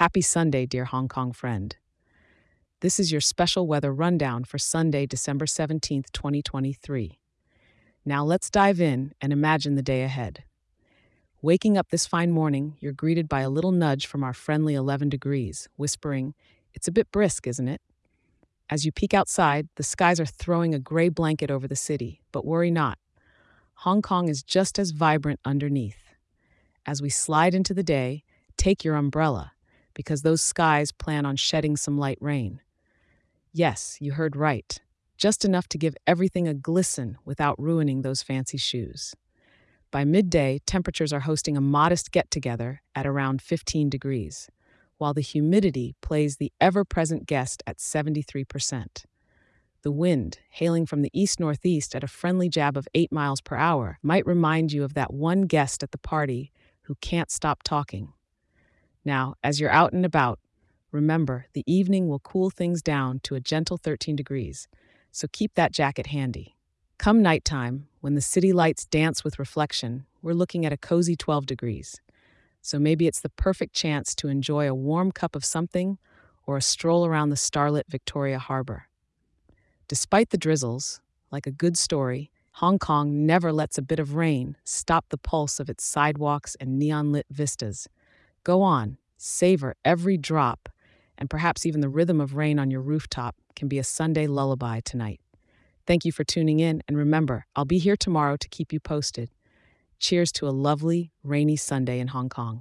Happy Sunday, dear Hong Kong friend. This is your special weather rundown for Sunday, December 17th, 2023. Now let's dive in and imagine the day ahead. Waking up this fine morning, you're greeted by a little nudge from our friendly 11 degrees, whispering, It's a bit brisk, isn't it? As you peek outside, the skies are throwing a gray blanket over the city, but worry not. Hong Kong is just as vibrant underneath. As we slide into the day, take your umbrella, because those skies plan on shedding some light rain. Yes, you heard right. Just enough to give everything a glisten without ruining those fancy shoes. By midday, temperatures are hosting a modest get together at around 15 degrees, while the humidity plays the ever present guest at 73%. The wind, hailing from the east northeast at a friendly jab of 8 miles per hour, might remind you of that one guest at the party who can't stop talking. Now, as you're out and about, remember the evening will cool things down to a gentle 13 degrees, so keep that jacket handy. Come nighttime, when the city lights dance with reflection, we're looking at a cozy 12 degrees. So maybe it's the perfect chance to enjoy a warm cup of something or a stroll around the starlit Victoria Harbor. Despite the drizzles, like a good story, Hong Kong never lets a bit of rain stop the pulse of its sidewalks and neon lit vistas. Go on, savor every drop, and perhaps even the rhythm of rain on your rooftop can be a Sunday lullaby tonight. Thank you for tuning in, and remember, I'll be here tomorrow to keep you posted. Cheers to a lovely, rainy Sunday in Hong Kong.